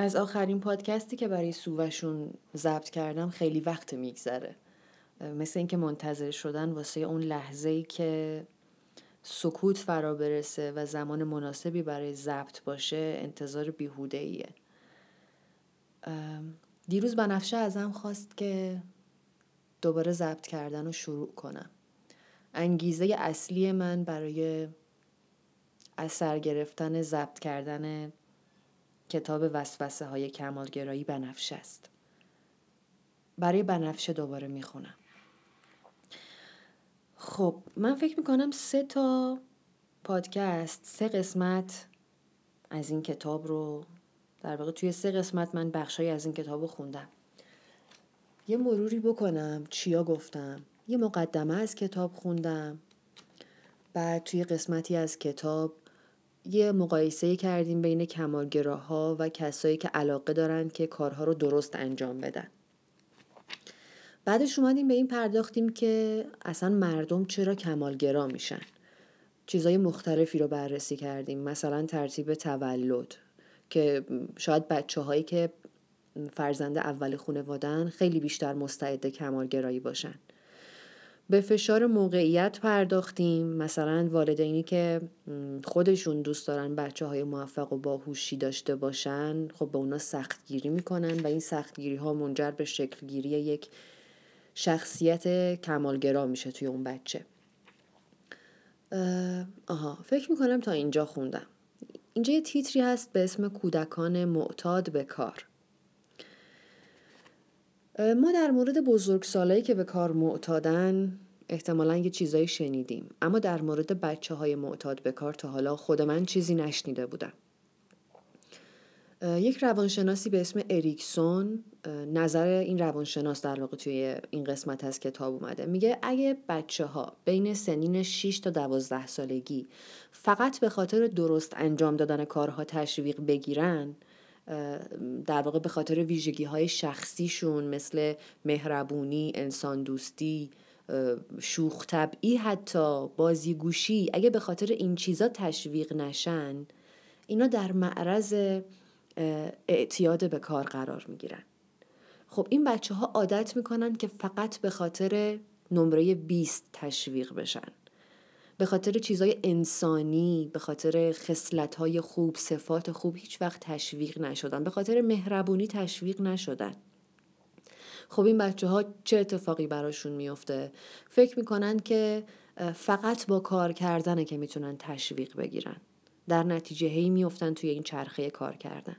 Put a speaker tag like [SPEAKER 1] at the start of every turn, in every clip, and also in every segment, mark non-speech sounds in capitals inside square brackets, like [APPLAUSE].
[SPEAKER 1] از آخرین پادکستی که برای سووشون ضبط کردم خیلی وقت میگذره. مثل اینکه منتظر شدن واسه اون لحظه ای که سکوت فرا برسه و زمان مناسبی برای ضبط باشه انتظار بیهوده ایه دیروز بنفشه ازم خواست که دوباره ضبط کردن رو شروع کنم. انگیزه اصلی من برای اثر گرفتن ضبط کردن کتاب وسوسه های کمالگرایی بنفشه است. برای بنفشه دوباره می‌خونم. خب من فکر می‌کنم سه تا پادکست سه قسمت از این کتاب رو در واقع توی سه قسمت من بخشای از این کتاب رو خوندم. یه مروری بکنم چیا گفتم. یه مقدمه از کتاب خوندم. بعد توی قسمتی از کتاب یه مقایسه کردیم بین کمالگراها و کسایی که علاقه دارن که کارها رو درست انجام بدن. بعدش اومدیم به این پرداختیم که اصلا مردم چرا کمالگرا میشن؟ چیزای مختلفی رو بررسی کردیم. مثلا ترتیب تولد که شاید بچه هایی که فرزند اول خانوادن خیلی بیشتر مستعد کمالگرایی باشن. به فشار موقعیت پرداختیم. مثلا والدینی که خودشون دوست دارن بچه های موفق و باهوشی داشته باشن خب به اونا سختگیری می‌کنن و این سختگیری ها منجر به شکلگیری یک شخصیت کمالگرا میشه توی اون بچه. آها فکر می‌کنم تا اینجا خوندم. اینجا یه تیتری هست به اسم کودکان معتاد به کار. ما در مورد بزرگسالایی که به کار معتادن احتمالا یه چیزایی شنیدیم. اما در مورد بچه های معتاد به کار تا حالا خود من چیزی نشنیده بودم. یک روانشناسی به اسم اریکسون نظر این روانشناس در واقع توی این قسمت از کتاب اومده. میگه اگه بچه ها بین سنین 6 تا 12 سالگی فقط به خاطر درست انجام دادن کارها تشویق بگیرن در واقع به خاطر ویژگی های شخصیشون مثل مهربونی، انسان دوستی، شوخ طبعی حتی بازیگوشی اگه به خاطر این چیزا تشویق نشن اینا در معرض اعتیاد به کار قرار می‌گیرن. خب این بچه ها عادت می‌کنن که فقط به خاطر نمره 20 تشویق بشن. به خاطر چیزای انسانی به خاطر خصلت های خوب صفات خوب هیچ وقت تشویق نشدن. به خاطر مهربونی تشویق نشدن. خب این بچه ها چه اتفاقی براشون میفته فکر می‌کنن که فقط با کار کردنه که می‌تونن تشویق بگیرن. در نتیجه هی میفتن توی این چرخه کار کردن.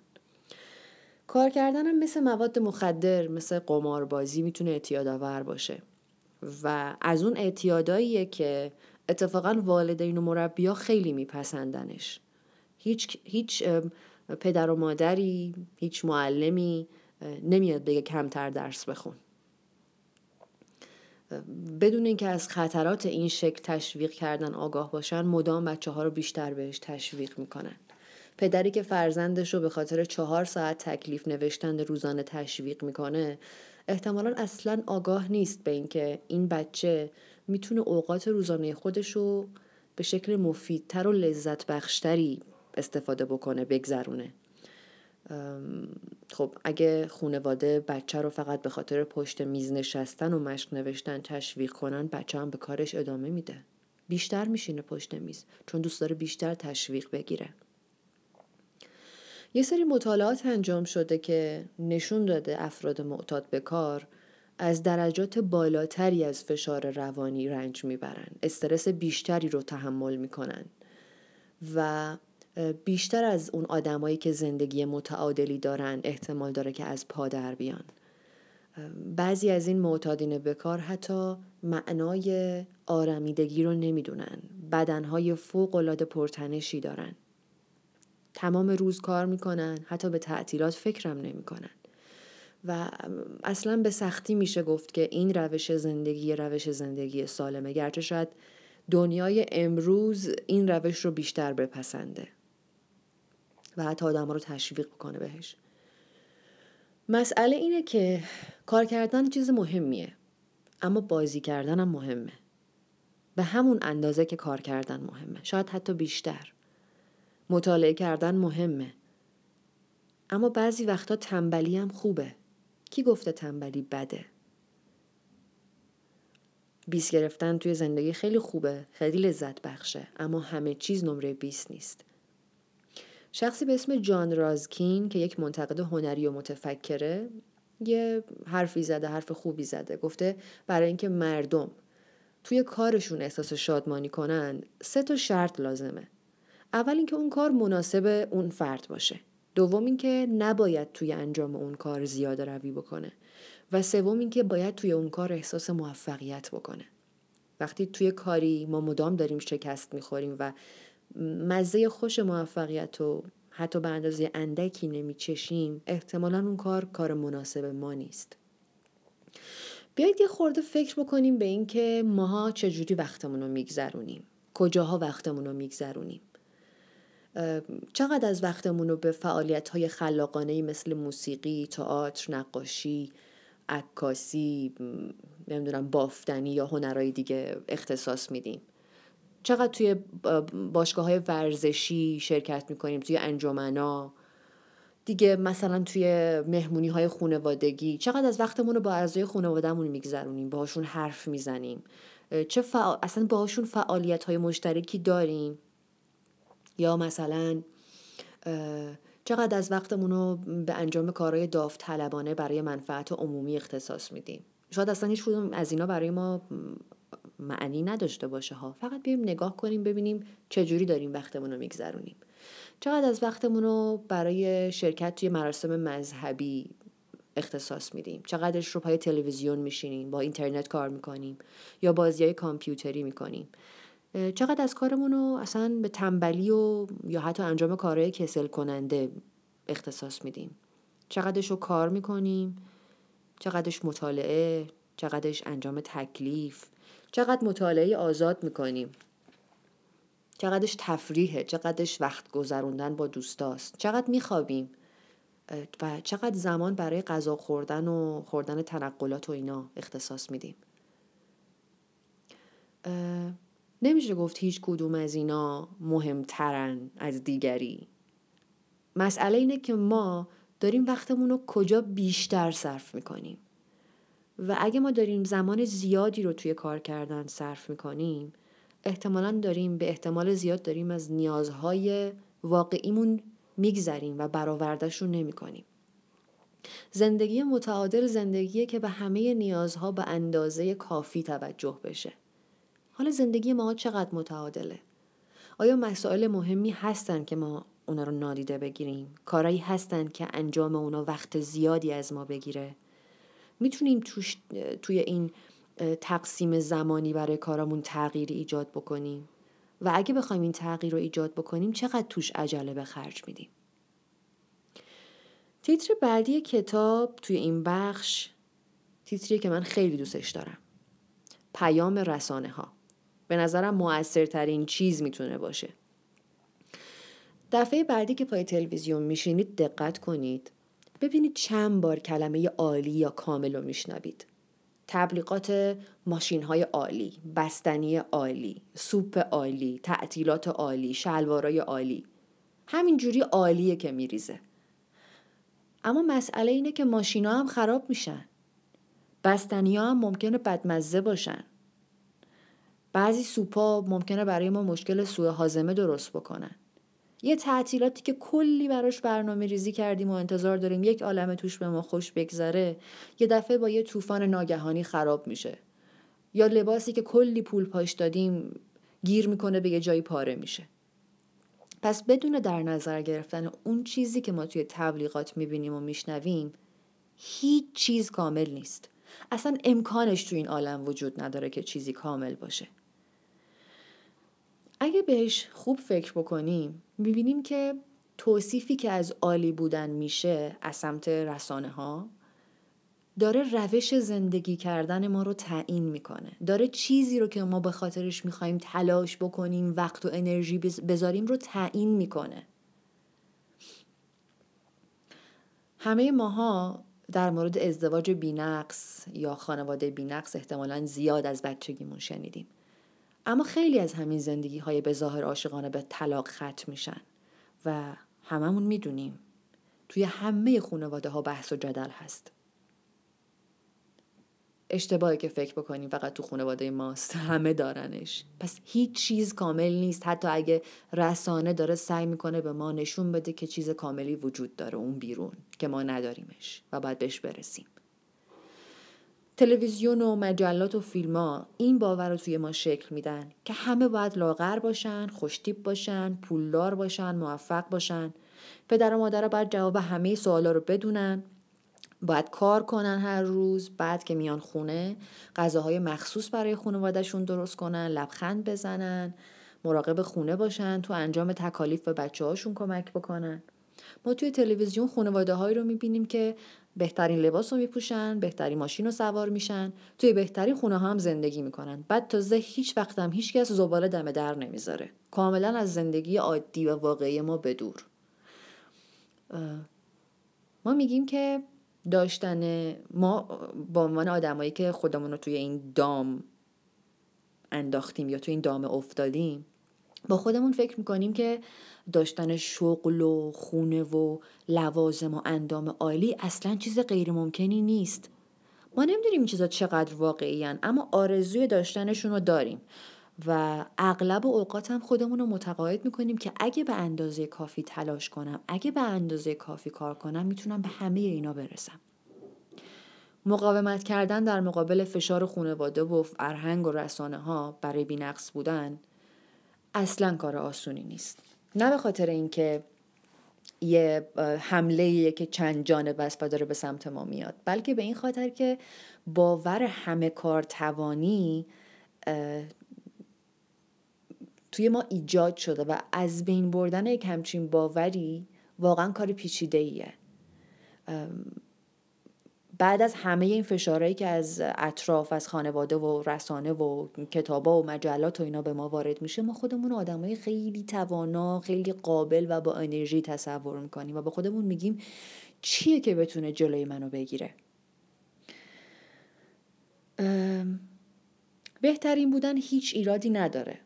[SPEAKER 1] کار کردن هم مثل مواد مخدر مثل قماربازی می‌تونه اعتیادآور باشه. و از اون اعتیاداییه که اتفاقا والدین و مربیا خیلی میپسندنش. هیچ, هیچ پدر و مادری هیچ معلمی نمیاد بگه کمتر درس بخون. بدون اینکه از خطرات این شکل تشویق کردن آگاه باشن مدام بچه ها رو بیشتر بهش تشویق می‌کنن. پدری که فرزندش رو به خاطر چهار ساعت تکلیف نوشتن روزانه تشویق می‌کنه احتمالا اصلا آگاه نیست به اینکه این بچه می‌تونه اوقات روزانه خودش رو به شکل مفیدتر و لذت بخشتری استفاده بکنه بگذرونه. خب اگه خونواده بچه رو فقط به خاطر پشت میز نشستن و مشق نوشتن تشویق کنن بچه هم به کارش ادامه میده. بیشتر میشینه پشت میز چون دوست داره بیشتر تشویق بگیره. یه سری مطالعات انجام شده که نشون داده افراد معتاد به کار از درجات بالاتری از فشار روانی رنج می‌برن استرس بیشتری رو تحمل می‌کنن و بیشتر از اون آدمایی که زندگی متعادلی دارن احتمال داره که از پا در بیان. بعضی از این معتادین بکار حتی معنای آرمیدگی رو نمی‌دونن. بدنهای فوق العاده پرتنشی دارن. تمام روز کار می‌کنن حتی به تعطیلات فکرم نمی‌کنن. و اصلا به سختی میشه گفت که این روش زندگی روش زندگی سالمه گرچه شاید دنیای امروز این روش رو بیشتر بپسنده و حتی آدم رو تشویق کنه بهش. مسئله اینه که کار کردن چیز مهمیه اما بازی کردن هم مهمه. به همون اندازه که کار کردن مهمه شاید حتی بیشتر. مطالعه کردن مهمه. اما بعضی وقتا تنبلی هم خوبه. کی گفته تنبلی بده؟ بیس گرفتن توی زندگی خیلی خوبه خیلی لذت بخشه اما همه چیز نمره 20 نیست. شخصی به اسم جان رازکین که یک منتقد هنری و متفکره یه حرفی زده حرف خوبی زده. گفته برای اینکه مردم توی کارشون احساس شادمانی کنن سه تا شرط لازمه. اول اینکه اون کار مناسب اون فرد باشه. دوم اینکه نباید توی انجام اون کار زیاده روی بکنه و سوم اینکه باید توی اون کار احساس موفقیت بکنه. وقتی توی کاری ما مدام داریم شکست می‌خوریم و مزه خوش موفقیت و حتی به اندازه اندکی نمیچشیم احتمالا اون کار کار مناسب ما نیست. بیایید یه خورده فکر بکنیم به اینکه ماها چجوری وقتمون رو میگذرونیم. کجاها وقتمون رو میگذرونیم. چقدر از وقتمون رو به فعالیت های خلاقانه مثل موسیقی، تئاتر، نقاشی، عکاسی، نمی‌دونم بافتنی یا هنرهای دیگه اختصاص میدیم؟ چقدر توی باشگاه های ورزشی شرکت می‌کنیم؟ توی انجمنا؟ دیگه مثلا توی مهمونی های خانوادگی؟ چقدر از وقتمون رو با اعضای خانوادهمون میگذرونیم؟ باهاشون حرف می‌زنیم؟ چه فعال... اصلا باهاشون فعالیت های مشترکی داریم؟ یا مثلا چقدر از وقتمون رو به انجام کارهای داوطلبانه برای منفعت عمومی اختصاص میدیم؟ شاید اصلا هیچ از اینا برای ما معنی نداشته باشه ها. فقط بیایم نگاه کنیم ببینیم چجوری داریم وقتمون رو میگذرونیم. چقدر از وقتمون رو برای شرکت توی مراسم مذهبی اختصاص میدیم؟ چقدرش رو پای تلویزیون میشینیم با اینترنت کار می‌کنیم یا بازی های کامپیوتری می‌کنیم؟ چقدر از کارمون رو اصلا به تنبلی و یا حتی انجام کارهای کسل کننده اختصاص میدیم؟ چقدرش رو کار می‌کنیم؟ چقدرش مطالعه؟ چقدرش انجام تکلیف؟ چقدر مطالعه آزاد می‌کنیم؟ چقدرش تفریحه؟ چقدرش وقت گذروندن با دوستاست؟ چقدر میخوابیم؟ و چقدر زمان برای غذا خوردن و خوردن تنقلات و اینا اختصاص میدیم؟ نمیشه گفت هیچ کدوم از اینا مهمترن از دیگری. مسئله اینه که ما داریم وقتمون رو کجا بیشتر صرف می‌کنیم. و اگه ما داریم زمان زیادی رو توی کار کردن صرف می‌کنیم احتمالا داریم به احتمال زیاد داریم از نیازهای واقعیمون میگذریم و برآوردهشون نمی‌کنیم. زندگی متعادل زندگیه که به همه نیازها به اندازه کافی توجه بشه. حالا زندگی ما چقدر متعادله؟ آیا مسائل مهمی هستن که ما اونا رو نادیده بگیریم؟ کارایی هستن که انجام اونا وقت زیادی از ما بگیره؟ می‌تونیم توی این تقسیم زمانی برای کارامون تغییری ایجاد بکنیم؟ و اگه بخوایم این تغییر رو ایجاد بکنیم چقدر توش عجله به خرج میدیم؟ تیتر بعدی کتاب توی این بخش تیتریه که من خیلی دوستش دارم. پیام رسانه ها به نظرم موثرترین چیز می‌تونه باشه. دفعه بعدی که پای تلویزیون میشینید دقت کنید. ببینید چند بار کلمه عالی یا کامل رو میشنوید. تبلیغات ماشین های عالی بستنی عالی سوپ عالی تعطیلات عالی شلوارای عالی. همینجوری عالیه که میریزه. اما مسئله اینه که ماشینا هم خراب میشن. بستنی ها هم ممکنه بدمزه باشن. بعضی سوپا ممکنه برای ما مشکل سوء حازمه درست بکنن. یه تعطیلاتی که کلی براش برنامه ریزی کردیم و انتظار داریم یک عالم توش به ما خوش بگذره یه دفعه با یه طوفان ناگهانی خراب میشه. یا لباسی که کلی پول پاش دادیم گیر می‌کنه به یه جایی پاره میشه. پس بدون در نظر گرفتن اون چیزی که ما توی تبلیغات می‌بینیم و میشنویم هیچ چیز کامل نیست. اصلا امکانش تو این عالم وجود نداره که چیزی کامل باشه. اگه بهش خوب فکر بکنیم می‌بینیم که توصیفی که از عالی بودن میشه از سمت رسانه ها داره روش زندگی کردن ما رو تعیین می‌کنه. داره چیزی رو که ما به خاطرش می‌خوایم تلاش بکنیم وقت و انرژی بذاریم رو تعیین می‌کنه. همه ماها در مورد ازدواج بینقص یا خانواده بینقص احتمالا زیاد از بچگیمون شنیدیم. اما خیلی از همین زندگی های به ظاهر عاشقانه به طلاق ختم میشن و هممون می‌دونیم توی همه خانواده ها بحث و جدل هست. اشتباهی که فکر بکنیم فقط تو خانواده ماست همه دارنش. پس هیچ چیز کامل نیست. حتی اگه رسانه داره سعی می‌کنه به ما نشون بده که چیز کاملی وجود داره اون بیرون که ما نداریمش و باید بهش برسیم. تلویزیون و مجلات و فیلم ها این باور رو توی ما شکل میدن که همه باید لاغر باشن خوشتیب باشن پولدار باشن موفق باشن. پدر و مادر باید جواب همه سوالا رو بدونن. باید کار کنن هر روز بعد که میان خونه غذاهای مخصوص برای خانوادهشون درست کنن لبخند بزنن مراقب خونه باشن تو انجام تکالیف به بچه هاشون کمک بکنن. ما توی تلویزیون خانواده هایی رو می‌بینیم که بهترین لباس رو میپوشن بهترین ماشین رو سوار میشن. توی بهترین خونه ها هم زندگی می‌کنن. بعد تازه هیچ وقت هم هیچ کس زباله دم در نمی‌ذاره. کاملا از زندگی عادی و واقعی ما بدور ما میگیم که داشتن ما با عنوان آدمایی که خودمون رو توی این دام انداختیم یا توی این دام افتادیم با خودمون فکر می‌کنیم که داشتن شغل و خونه و لوازم و اندام عالی اصلا چیز غیر ممکنی نیست. ما نمی‌دونیم این چیزا چقدر واقعی اما آرزوی داشتنشون رو داریم و اغلب اوقات هم خودمون رو متقاعد می‌کنیم که اگه به اندازه کافی تلاش کنم اگه به اندازه کافی کار کنم می‌تونم به همه اینا برسم. مقاومت کردن در مقابل فشار خانواده و فرهنگ و رسانه ها برای بینقص بودن اصلا کار آسونی نیست. نه به خاطر اینکه یه حمله که چند جانب است و داره به سمت ما میاد بلکه به این خاطر که باور همه کار توانی توی ما ایجاد شده و از بین بردن یک همچین باوری واقعا کار پیچیده ایه بعد از همه این فشارهایی که از اطراف از خانواده و رسانه و کتابا و مجلات و اینا به ما وارد میشه ما خودمون آدمای خیلی توانا خیلی قابل و با انرژی تصور می‌کنیم و با خودمون میگیم چیه که بتونه جلوی منو بگیره. بهترین بودن هیچ ایرادی نداره.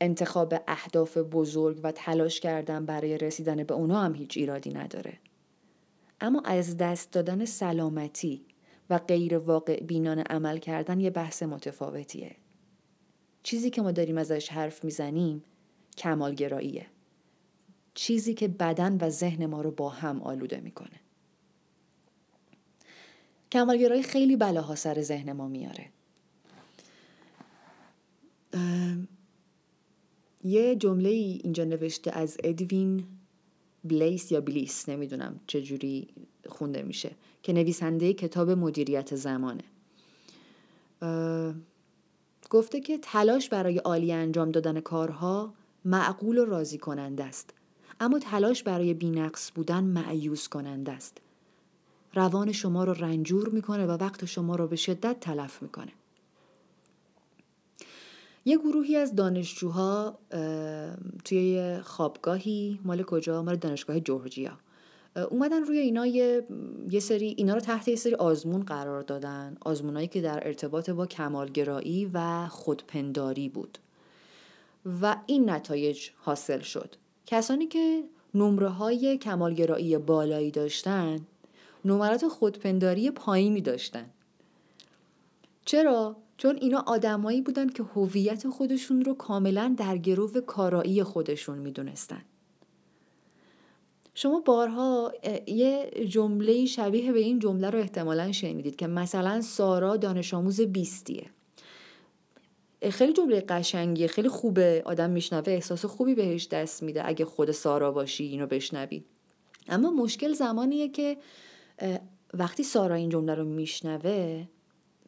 [SPEAKER 1] انتخاب اهداف بزرگ و تلاش کردن برای رسیدن به اونا هم هیچ ایرادی نداره. اما از دست دادن سلامتی و غیر واقع بینان عمل کردن یه بحث متفاوتیه. چیزی که ما داریم ازش حرف می‌زنیم کمالگراییه. چیزی که بدن و ذهن ما رو با هم آلوده می‌کنه. کمالگرایی خیلی بلاها سر ذهن ما میاره. یه جمله اینجا نوشته از ادوین بلیس یا بلیس نمی‌دونم چجوری خونده میشه که نویسنده کتاب مدیریت زمانه. گفته که تلاش برای عالی انجام دادن کارها معقول و راضی کننده است. اما تلاش برای بینقص بودن معیوز کننده است. روان شما رو رنجور می‌کنه و وقت شما رو به شدت تلف می‌کنه. یه گروهی از دانشجوها توی خوابگاهی مال کجا؟ مال دانشگاه جورجیا. اومدن روی اینا یه, سری اینا رو تحت یه سری آزمون قرار دادن. آزمونایی که در ارتباط با کمالگرایی و خودپنداری بود. و این نتایج حاصل شد. کسانی که نمره های کمالگرایی بالایی داشتن نمرات خودپنداری پایینی داشتن. چرا؟ چون اینا آدمایی بودن که هویت خودشون رو کاملا در گرو کارایی خودشون می‌دونستن. شما بارها یه جمله شبیه به این جمله رو احتمالا شنیدید که مثلا سارا دانش آموز بیستیه. خیلی جمله قشنگیه خیلی خوبه آدم میشنوه احساس خوبی بهش دست میده اگه خود سارا باشی اینو بشنوی. اما مشکل زمانیه که وقتی سارا این جمله رو میشنوه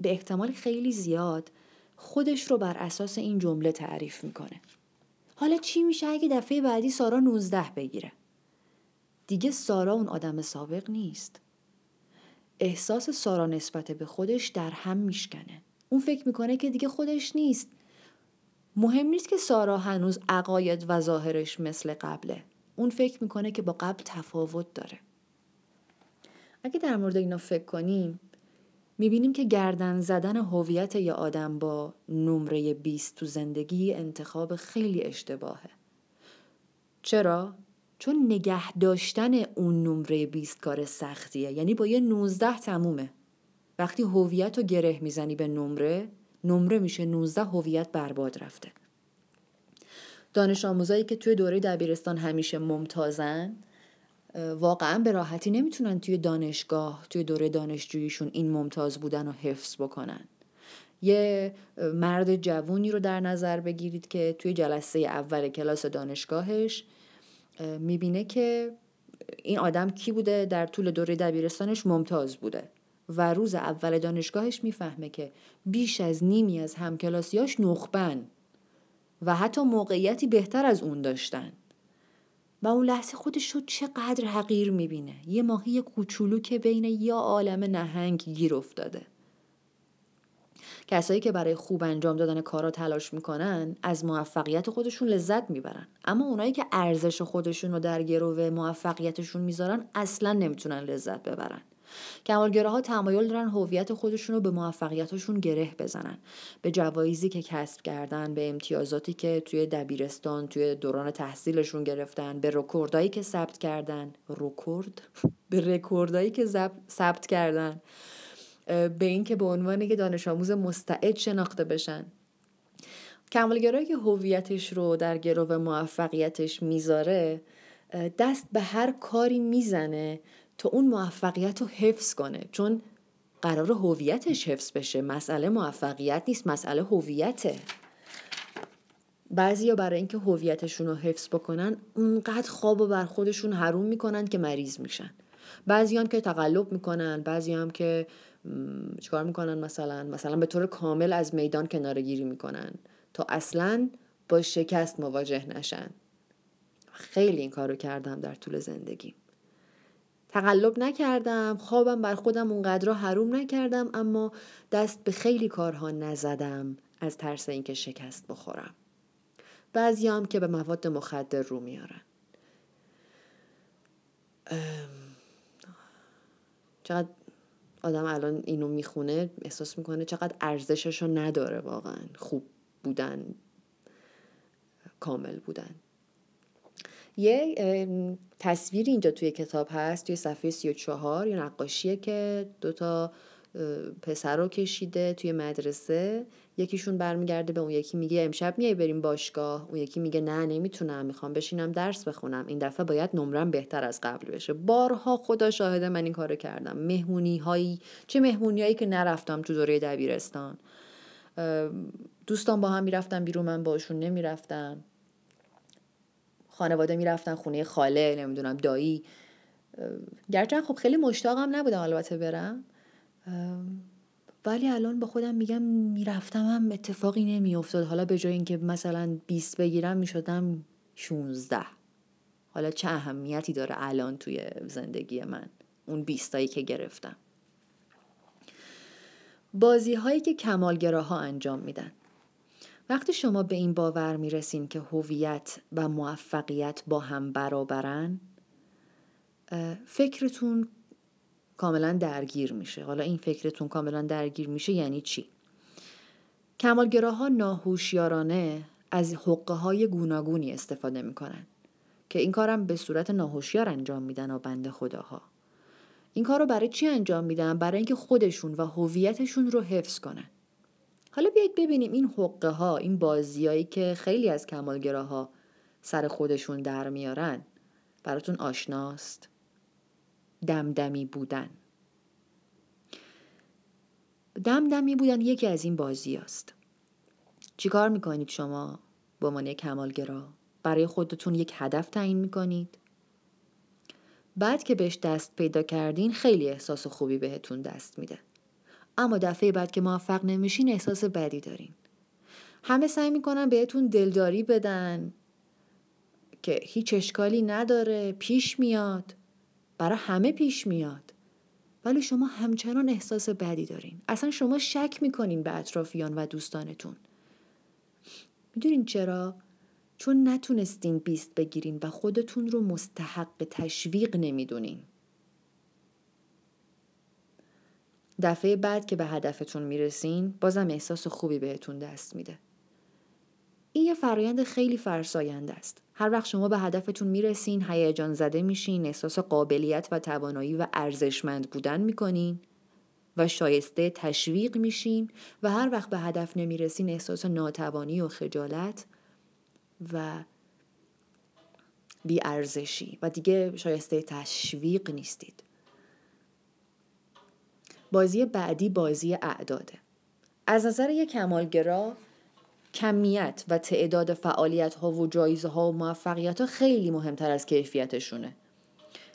[SPEAKER 1] به احتمال خیلی زیاد خودش رو بر اساس این جمله تعریف می‌کنه. حالا چی میشه اگه دفعه بعدی سارا 19 بگیره؟ دیگه سارا اون آدم سابق نیست. احساس سارا نسبت به خودش در هم میشکنه. اون فکر می‌کنه که دیگه خودش نیست. مهم نیست که سارا هنوز عقاید و ظاهرش مثل قبله. اون فکر می‌کنه که با قبل تفاوت داره. اگه در مورد اینا فکر کنیم می‌بینیم که گردن زدن هویت یا آدم با نمره 20 تو زندگی انتخاب خیلی اشتباهه. چرا؟ چون نگه داشتن اون نمره 20 کار سختیه یعنی با یه 19 تمومه وقتی هویت رو گره می‌زنی به نمره نمره میشه 19 هویت برباد رفته دانش آموزایی که توی دوره دبیرستان همیشه ممتازن واقعا به راحتی نمی‌تونن توی دانشگاه توی دوره دانشجوییشون این ممتاز بودن رو حفظ بکنن. یه مرد جوونی رو در نظر بگیرید که توی جلسه اول کلاس دانشگاهش می‌بینه که این آدم کی بوده در طول دوره دبیرستانش ممتاز بوده. و روز اول دانشگاهش می‌فهمه که بیش از نیمی از همکلاسیاش نخبن و حتی موقعیتی بهتر از اون داشتن. و اون لحظه خودش رو چقدر حقیر می‌بینه. یه ماهی کوچولو که بین یا عالم نهنگ گیر افتاده. کسایی که برای خوب انجام دادن کارا تلاش می‌کنن از موفقیت خودشون لذت می‌برن. اما اونایی که ارزش خودشون رو در گرو موفقیتشون می‌ذارن اصلا نمی‌تونن لذت ببرن. کمالگراها تمایل دارن هویت خودشون رو به موفقیتشون گره بزنن. به جوایزی که کسب کردن به امتیازاتی که توی دبیرستان توی دوران تحصیلشون گرفتن به رکوردایی که ثبت کردن. رکورد؟ [LAUGHS] به رکوردایی که ثبت کردن. به اینکه به عنوان یک دانش آموز مستعد شناخته بشن. کمالگرایی که هویتش رو در گرو موفقیتش می‌ذاره دست به هر کاری می‌زنه تا اون موفقیت رو حفظ کنه. چون قرار هویتش حفظ بشه. مسئله موفقیت نیست مسئله هویته. بعضیا برای اینکه هویتشون رو حفظ بکنن اونقدر خواب و بر خودشون حروم می‌کنن که مریض میشن. بعضی هم که تقلب می‌کنن بعضی هم که چیکار می‌کنن مثلا؟ مثلا به طور کامل از میدان کناره گیری می‌کنن. تا اصلا با شکست مواجه نشن. خیلی این کارو کردم در طول زندگی تقلب نکردم خوابم بر خودم اونقدر حروم نکردم اما دست به خیلی کارها نزدم از ترس اینکه شکست بخورم. بعضی هم که به مواد مخدر رو میارن. چقدر آدم الان اینو می‌خونه احساس می‌کنه چقدر ارزشش نداره واقعا. خوب بودن کامل بودن. یه تصویر اینجا توی کتاب هست توی صفحه 34 یه نقاشیه که دوتا پسر رو کشیده توی مدرسه. یکیشون برمیگرده به اون یکی میگه امشب میای بریم باشگاه؟ اون یکی میگه نه نمی‌تونم می‌خوام بشینم درس بخونم. این دفعه باید نمرم بهتر از قبل بشه. بارها خدا شاهده من این کارو کردم. مهمونی هایی چه مهمونی هایی که نرفتم تو دوره دبیرستان. دوستان با هم می‌رفتم بیرون من باشون نمی‌رفتم. خانواده می‌رفتن خونه خاله نمی‌دونم دایی. گرچه خب خیلی مشتاقم نبودم البته برم. ولی الان با خودم میگم می‌رفتم هم اتفاقی نمیافتاد. حالا به جای اینکه مثلا 20 بگیرم می‌شدم 16 حالا چه اهمیتی داره الان توی زندگی من؟ اون بیستایی که گرفتم. بازی هایی که کمالگراها انجام میدن. وقتی شما به این باور می‌رسین که هویت و موفقیت با هم برابرن فکرتون کاملا درگیر میشه. حالا این فکرتون کاملا درگیر میشه یعنی چی؟ کمالگراها ناهوشیارانه از حقه های گوناگونی استفاده می‌کنن که این کارم به صورت ناهوشیار انجام میدن و بنده خداها. این کار رو برای چی انجام میدن؟ برای اینکه خودشون و هویتشون رو حفظ کنن. حالا بیایید ببینیم این حقه ها این بازیایی که خیلی از کمالگراها سر خودشون در میارن براتون آشناست. دمدمی بودن. دمدمی بودن یکی از این بازی است چیکار می‌کنید شما به عنوان کمالگرا؟ برای خودتون یک هدف تعیین می‌کنید؟ بعد که بهش دست پیدا کردین خیلی احساس خوبی بهتون دست میده. اما دفعه بعد که موفق نمیشین احساس بدی دارین. همه سعی می‌کنن بهتون دلداری بدن که هیچ اشکالی نداره پیش میاد برای همه پیش میاد. ولی شما همچنان احساس بدی دارین. اصلا شما شک می‌کنین به اطرافیان و دوستانتون. می‌دونین چرا؟ چون نتونستین بیست بگیرین و خودتون رو مستحق تشویق نمی‌دونین. دفعه بعد که به هدفتون می‌رسین بازم احساس خوبی بهتون دست میده. این یه فرایند خیلی فرساینده است. هر وقت شما به هدفتون می‌رسین هیجان زده میشین احساس قابلیت و توانایی و ارزشمند بودن می‌کنین و شایسته تشویق میشین و هر وقت به هدف نمی‌رسین احساس ناتوانی و خجالت و بیارزشی و دیگه شایسته تشویق نیستید. بازی بعدی بازی اعداده. از نظر یک کمالگرا کمیت و تعداد فعالیت ها و جایزه ها و موفقیت ها خیلی مهمتر از کیفیتشونه.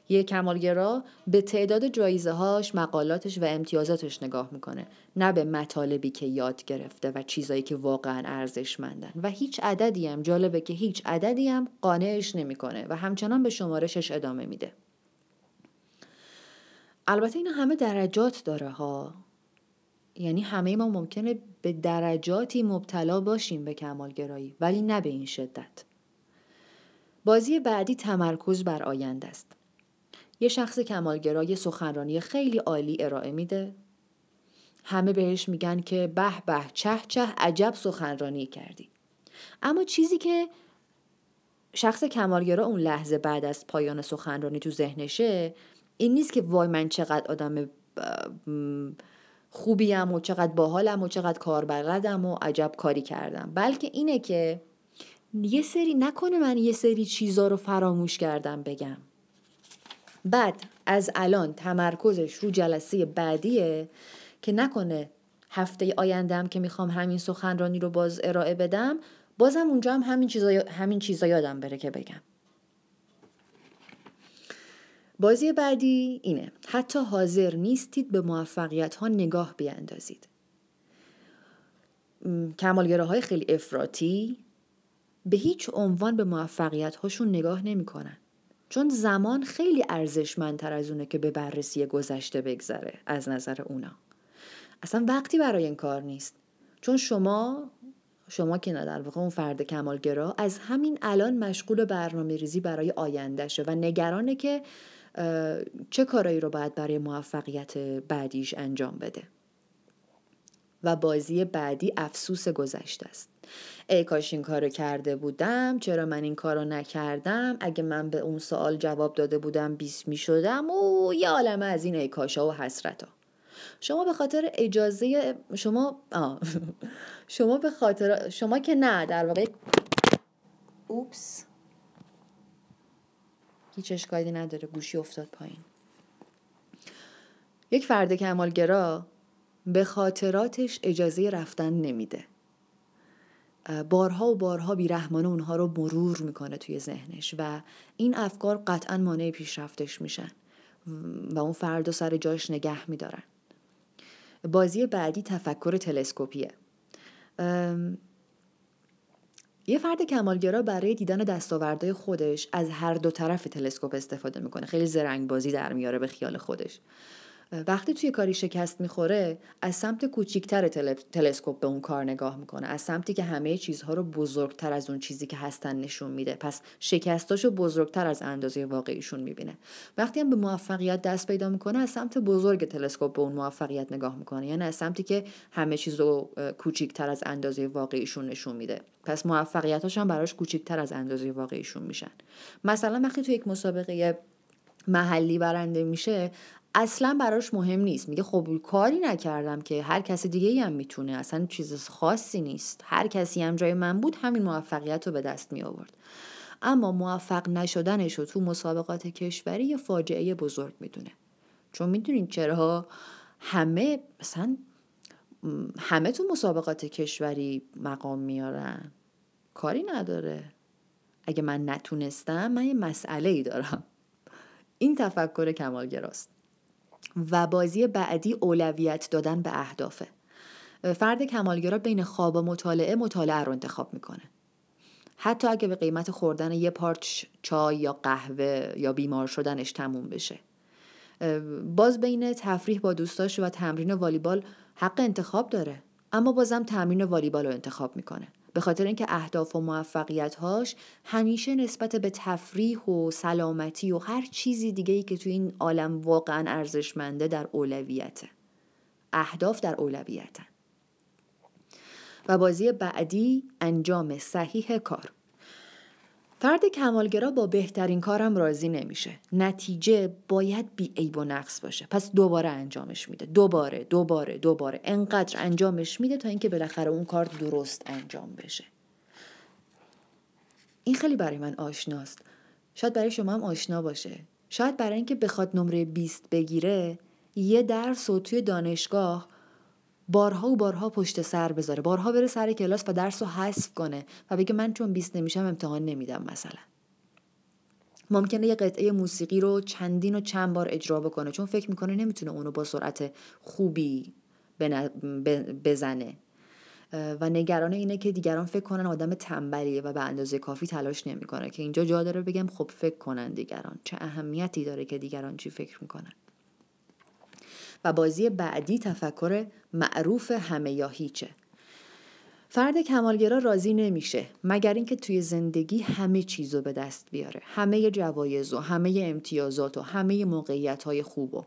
[SPEAKER 1] یک کمالگرا به تعداد جایزه هاش، مقالاتش و امتیازاتش نگاه می‌کنه. نه به مطالبی که یاد گرفته و چیزایی که واقعا ارزشمندن. و هیچ عددی هم جالبه که هیچ عددی هم قانعش نمی‌کنه و همچنان به شمارشش ادامه میده. البته این همه درجات داره ها. یعنی همه ما ممکنه به درجاتی مبتلا باشیم به کمالگرایی ولی نه به این شدت. بازی بعدی تمرکز بر آینده است. یه شخص کمالگرای سخنرانی خیلی عالی ارائه میده. همه بهش میگن که به به چه چه عجب سخنرانی کردی. اما چیزی که شخص کمالگرا اون لحظه بعد از پایان سخنرانی تو ذهنشه این نیست که وای من چقدر آدم خوبیم و چقدر باحالم و چقدر کار بلدم و عجب کاری کردم. بلکه اینه که یه سری نکنه من یه سری چیزا رو فراموش کردم بگم. بعد از الان تمرکزش رو جلسه بعدیه که نکنه هفته آیندهم که می‌خوام همین سخنرانی رو باز ارائه بدم بازم اونجا هم همین چیزا, همین چیزا یادم بره که بگم. بازی بعدی اینه. حتی حاضر نیستید به موفقیت ها نگاه بیاندازید. های خیلی افراطی به هیچ عنوان به موفقیت هاشون نگاه نمی‌کنن. چون زمان خیلی ارزشمندتر از اونه که به بررسی گذشته بگذره از نظر اونا. اصلا وقتی برای این کار نیست. چون شما شما که نه در واقع اون فرد کمالگرا از همین الان مشغول برنامه ریزی برای آیندهشه و نگرانه که چه کارایی رو باید برای موفقیت بعدیش انجام بده؟ و بازی بعدی افسوس گذشته است. ای کاش این کارو کرده بودم چرا من این کارو نکردم؟ اگه من به اون سوال جواب داده بودم بیس می شدم و یه عالم از این ای کاشا و حسرتا. شما به خاطر اجازه شما آه. [LAUGHS] شما به خاطر شما که نه در واقع اوپس. هیچ اشکالی نداره گوشی افتاد پایین. یک فرد کمالگرا به خاطراتش اجازه رفتن نمیده. بارها و بارها بیرحمانه اونها رو مرور می‌کنه توی ذهنش و این افکار قطعا مانع پیشرفتش میشن و اون فرد و سر جاش نگه میدارن. بازی بعدی تفکر تلسکوپیه. یه فرد کمالگرا برای دیدن دستاوردهای خودش از هر دو طرف تلسکوپ استفاده می‌کنه. خیلی زرنگ بازی در میاره به خیال خودش. وقتی توی کاری شکست می‌خوره از سمت کوچیکتر تلسکوپ به اون کار نگاه می‌کنه از سمتی که همه چیزها رو بزرگتر از اون چیزی که هستن نشون میده. پس شکستاشو بزرگتر از اندازه واقعیشون می‌بینه. وقتی هم به موفقیت دست پیدا می‌کنه از سمت بزرگ تلسکوپ به اون موفقیت نگاه می‌کنه. یعنی از سمتی که همه چیز رو کوچیکتر از اندازه واقعیشون نشون میده. پس موفقیتاش هم براش کوچیکتر از اندازه واقعیشون میشن. مثلا وقتی تو یک مسابقه محلی برنده میشه اصلا براش مهم نیست. میگه خب کاری نکردم که هر کسی دیگه هم می‌تونه. اصلا چیز خاصی نیست. هر کسی هم جای من بود همین موفقیت رو به دست می آورد اما موفق نشدنش رو تو مسابقات کشوری یه فاجعه بزرگ می‌دونه. چون می‌دونین چرا همه مثلا همه تو مسابقات کشوری مقام میارن. کاری نداره. اگه من نتونستم من یه مسئله ای دارم. این تفکر کمالگراست. و بازی بعدی اولویت دادن به اهدافه. فرد کمالگرا بین خواب و مطالعه مطالعه رو انتخاب می‌کنه. حتی اگه به قیمت خوردن یه پارچ چای یا قهوه یا بیمار شدنش تموم بشه. باز بین تفریح با دوستاش و تمرین والیبال حق انتخاب داره. اما بازم تمرین والیبال رو انتخاب می‌کنه. به خاطر اینکه اهداف و موفقیتهاش همیشه نسبت به تفریح و سلامتی و هر چیزی دیگه ای که توی این عالم واقعا ارزشمنده در اولویته. اهداف در اولویتن. و بازی بعدی انجام صحیح کار. فرد کمالگرا با بهترین کارم راضی نمیشه. نتیجه باید بی عیب و نقص باشه. پس دوباره انجامش میده. دوباره دوباره دوباره. انقدر انجامش میده تا اینکه بالاخره اون کار درست انجام بشه. این خیلی برای من آشناست. شاید برای شما هم آشنا باشه. شاید برای اینکه بخواد نمره 20 بگیره یه درس و توی دانشگاه بارها و بارها پشت سر بذاره. بارها بره سر کلاس و درس رو حذف کنه و بگه من چون 20 نمیشم امتحان نمیدم مثلا. ممکنه یه قطعه موسیقی رو چندین و چند بار اجرا بکنه چون فکر می‌کنه نمی‌تونه اونو با سرعت خوبی بزنه. و نگران اینه که دیگران فکر کنن آدم تنبلیه و به اندازه کافی تلاش نمی‌کنه. که اینجا جا داره بگم خب فکر کنن دیگران. چه اهمیتی داره که دیگران چی فکر می‌کنن؟ و بازی بعدی تفکر معروف همه یا هیچه. فرد کمالگرا راضی نمیشه مگر اینکه توی زندگی همه چیزو به دست بیاره. همه جوایز و همه امتیازات و همه موقعیت های خوب و.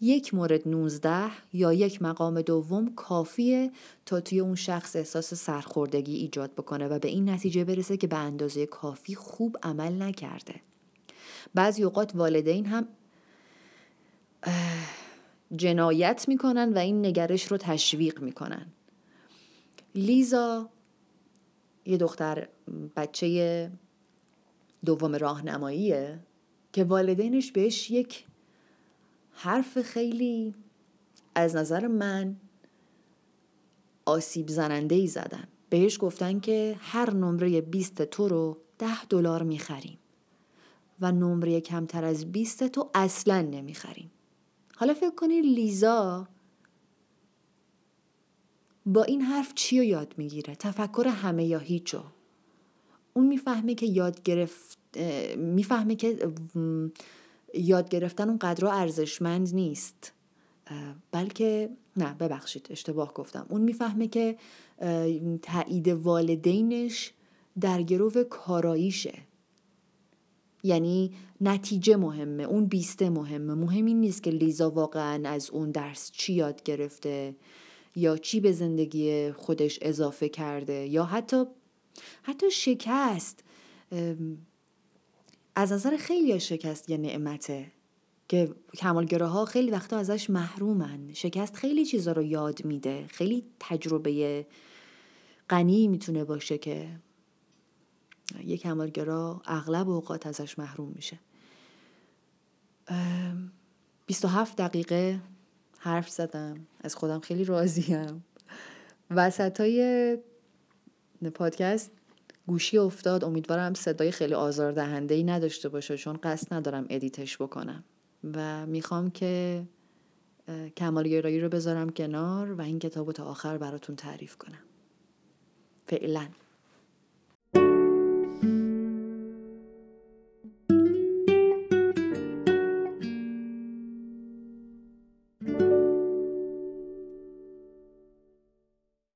[SPEAKER 1] یک مورد 19 یا یک مقام دوم کافیه تا توی اون شخص احساس سرخوردگی ایجاد بکنه و به این نتیجه برسه که به اندازه کافی خوب عمل نکرده. بعضی اوقات والدین هم جنایت می‌کنن و این نگرش رو تشویق می‌کنن. لیزا یه دختر بچه دوم راهنماییه که والدینش بهش یک حرف خیلی از نظر من آسیب زننده ای زدن. بهش گفتن که هر نمره 20 تو رو ده دلار می‌خریم و نمره کمتر از 20 تو اصلا نمی‌خریم. حالا فکر کنی لیزا با این حرف چی رو یاد می‌گیره؟ تفکر همه یا هیچو اون می‌فهمه که یاد گرفت می‌فهمه که یاد گرفتن اون قدر ارزشمند نیست. بلکه نه ببخشید اشتباه گفتم. اون می‌فهمه که تایید والدینش در گرو کاراییشه. یعنی نتیجه مهمه اون بیسته مهمه. مهم این نیست که لیزا واقعا از اون درس چی یاد گرفته یا چی به زندگی خودش اضافه کرده یا حتی حتی شکست. از نظر خیلی شکست یه نعمته که کمالگراها خیلی وقتا ازش محرومن. شکست خیلی چیزا رو یاد میده. خیلی تجربه غنی می‌تونه باشه که یک کمالگرا اغلب اوقات ازش محروم میشه. 27 دقیقه حرف زدم. از خودم خیلی راضیم. وسط های پادکست گوشی افتاد. امیدوارم صدای خیلی آزاردهنده ای نداشته باشه چون قصد ندارم ادیتش بکنم. و می‌خوام که کمالگرایی رو بذارم کنار و این کتاب رو تا آخر براتون تعریف کنم. فعلا.